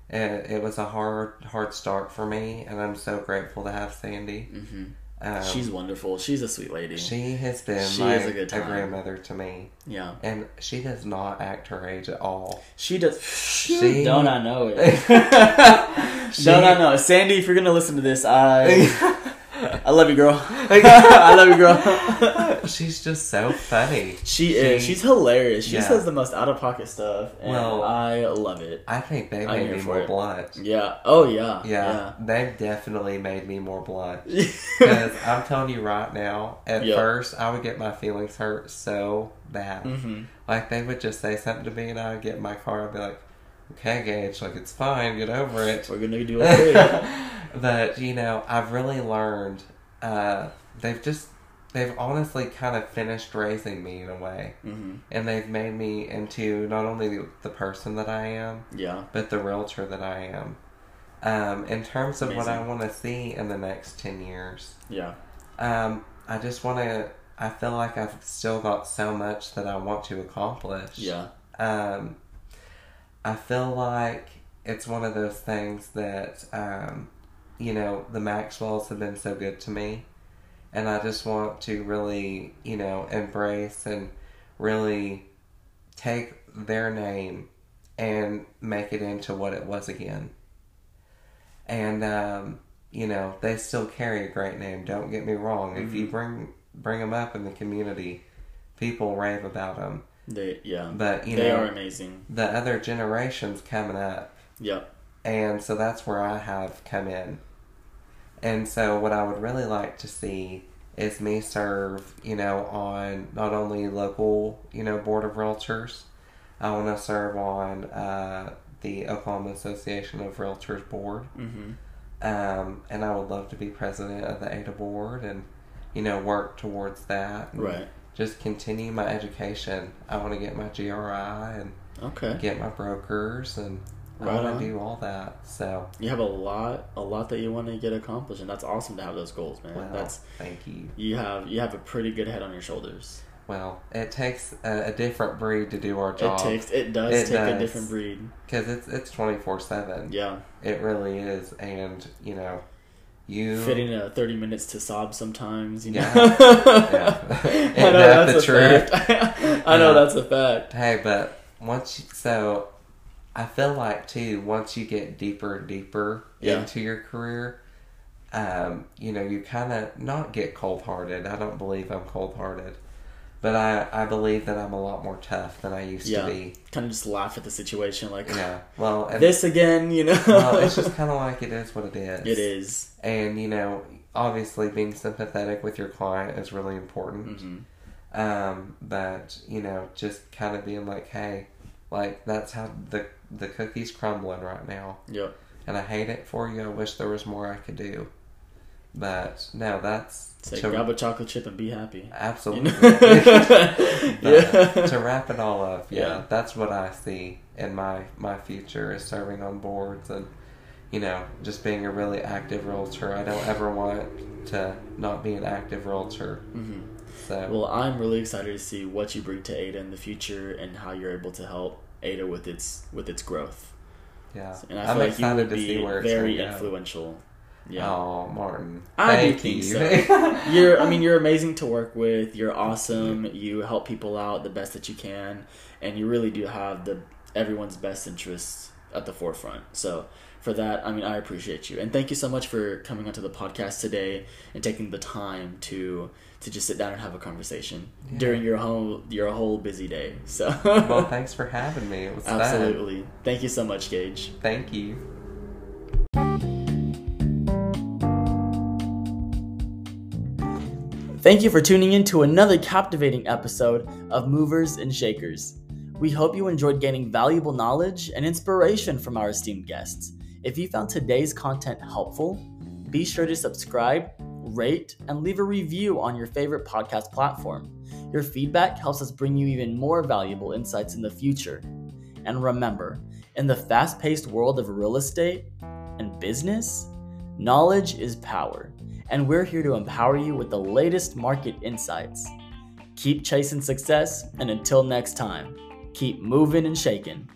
[SPEAKER 2] And it was a hard hard start for me and I'm so grateful to have Sandy.
[SPEAKER 1] Mm-hmm.
[SPEAKER 2] Um,
[SPEAKER 1] She's wonderful. She's a sweet lady.
[SPEAKER 2] she has been
[SPEAKER 1] she
[SPEAKER 2] like
[SPEAKER 1] is a good time.
[SPEAKER 2] grandmother to me,
[SPEAKER 1] yeah.
[SPEAKER 2] and she does not act her age at all.
[SPEAKER 1] She does.
[SPEAKER 2] She-
[SPEAKER 1] Don't I know it?
[SPEAKER 2] She-
[SPEAKER 1] Don't I know? Sandy, if you're gonna listen to this, I I love you, girl. I love you, girl.
[SPEAKER 2] She's just so funny.
[SPEAKER 1] She is. She's hilarious. She
[SPEAKER 2] Yeah.
[SPEAKER 1] says the most out of pocket stuff, and
[SPEAKER 2] Well-
[SPEAKER 1] I love it.
[SPEAKER 2] I think they
[SPEAKER 1] I'm
[SPEAKER 2] made me more
[SPEAKER 1] it.
[SPEAKER 2] blunt.
[SPEAKER 1] Yeah. Oh yeah.
[SPEAKER 2] Yeah, they've definitely made me more blunt. Because I'm telling you right now, at
[SPEAKER 1] Yep.
[SPEAKER 2] first I would get my feelings hurt so bad.
[SPEAKER 1] hmm
[SPEAKER 2] Like they would just say something to me, and I would get in my car and be like, "Okay, Gage, like it's fine, get over it."
[SPEAKER 1] We're gonna do it.
[SPEAKER 2] But you know, I've really learned. Uh, they've just they've honestly kind of finished raising me in a way,
[SPEAKER 1] hmm
[SPEAKER 2] and they've made me into not only the person that I am,
[SPEAKER 1] Yeah.
[SPEAKER 2] but the realtor that I am. Um, in terms of what I want to see in the next ten years,
[SPEAKER 1] Yeah.
[SPEAKER 2] um, I just want to. I feel like I've still got so much that I want to accomplish.
[SPEAKER 1] Yeah.
[SPEAKER 2] Um, I feel like it's one of those things that, um, you know, the Maxwells have been so good to me. And I just want to really, you know, embrace and really take their name and make it into what it was again. And, um, you know, they still carry a great name. Don't get me wrong. If you bring bring them up in the community, people rave about them.
[SPEAKER 1] They. Yeah.
[SPEAKER 2] But you
[SPEAKER 1] they
[SPEAKER 2] know,
[SPEAKER 1] are amazing.
[SPEAKER 2] the other generations coming up,
[SPEAKER 1] Yep.
[SPEAKER 2] and so that's where I have come in. And so, what I would really like to see is me serve, you know, on not only local, you know, board of realtors. I want to serve on uh, the Oklahoma Association of Realtors board,
[SPEAKER 1] hmm
[SPEAKER 2] um, and I would love to be president of the Ada board, and you know, work towards that.
[SPEAKER 1] Right.
[SPEAKER 2] Just continue my education. I want to get my GRI and
[SPEAKER 1] Okay.
[SPEAKER 2] get my brokers and
[SPEAKER 1] Right
[SPEAKER 2] I want to do all that. So,
[SPEAKER 1] You have a lot, a lot that you want to get accomplished, and that's awesome to have those goals, man.
[SPEAKER 2] well,
[SPEAKER 1] That's
[SPEAKER 2] thank you.
[SPEAKER 1] you have you have a pretty good head on your shoulders.
[SPEAKER 2] Well, it takes a, a different breed to do our job.
[SPEAKER 1] It takes it does
[SPEAKER 2] It
[SPEAKER 1] take a different breed.
[SPEAKER 2] because it's it's twenty four seven.
[SPEAKER 1] Yeah,
[SPEAKER 2] It really is, and you know, you
[SPEAKER 1] fitting a thirty minutes to sob sometimes. You know,
[SPEAKER 2] Yeah.
[SPEAKER 1] I know
[SPEAKER 2] that
[SPEAKER 1] that's
[SPEAKER 2] the
[SPEAKER 1] a
[SPEAKER 2] truth?
[SPEAKER 1] fact. I know
[SPEAKER 2] Yeah.
[SPEAKER 1] that's a fact.
[SPEAKER 2] Hey, but once you, so, I feel like too once you get deeper and deeper
[SPEAKER 1] Yeah.
[SPEAKER 2] into your career, um, you know, you kind of not get cold hearted. I don't believe I'm cold hearted, but I I believe that I'm a lot more tough than I used
[SPEAKER 1] Yeah.
[SPEAKER 2] to be.
[SPEAKER 1] Kind of just laugh at the situation, like
[SPEAKER 2] Yeah. Well,
[SPEAKER 1] this again. You know,
[SPEAKER 2] well, it's just kind of like it is what it is.
[SPEAKER 1] it is.
[SPEAKER 2] and you know, obviously being sympathetic with your client is really important.
[SPEAKER 1] hmm
[SPEAKER 2] Um, but you know, just kind of being like, hey, like that's how the the cookie's crumbling right now,
[SPEAKER 1] Yep.
[SPEAKER 2] and I hate it for you. I wish there was more I could do, but no, that's
[SPEAKER 1] Say
[SPEAKER 2] to-
[SPEAKER 1] grab a chocolate chip and be happy. You
[SPEAKER 2] absolutely.
[SPEAKER 1] know? Yeah.
[SPEAKER 2] to wrap it all up, yeah,
[SPEAKER 1] Yeah.
[SPEAKER 2] that's what I see in my my future is serving on boards and you know just being a really active realtor. I don't ever want to not be an active realtor.
[SPEAKER 1] hmm
[SPEAKER 2] So
[SPEAKER 1] Well, I'm really excited to see what you bring to Ada in the future and how you're able to help Ada with its with its growth.
[SPEAKER 2] yeah,
[SPEAKER 1] And I
[SPEAKER 2] I'm
[SPEAKER 1] feel like you would be
[SPEAKER 2] see where it's
[SPEAKER 1] very influential. Yeah.
[SPEAKER 2] Oh, Martin.
[SPEAKER 1] I do
[SPEAKER 2] thank
[SPEAKER 1] think
[SPEAKER 2] you.
[SPEAKER 1] so. You're I mean you're amazing to work with. You're awesome. You help people out the best that you can and you really do have the everyone's best interests at the forefront. So for that, I mean I appreciate you. And thank you so much for coming onto the podcast today and taking the time to to just sit down and have a conversation
[SPEAKER 2] Yeah.
[SPEAKER 1] during your whole your whole busy day. So
[SPEAKER 2] well, thanks for having me. It was fun.
[SPEAKER 1] Absolutely. Thank you so much, Gage.
[SPEAKER 2] Thank you.
[SPEAKER 1] Thank you for tuning in to another captivating episode of Movers and Shakers. We hope you enjoyed gaining valuable knowledge and inspiration from our esteemed guests. If you found today's content helpful, be sure to subscribe, rate, and leave a review on your favorite podcast platform. Your feedback helps us bring you even more valuable insights in the future. And remember, in the fast paced world of real estate and business, knowledge is power and we're here to empower you with the latest market insights. Keep chasing success, and until next time, keep moving and shaking.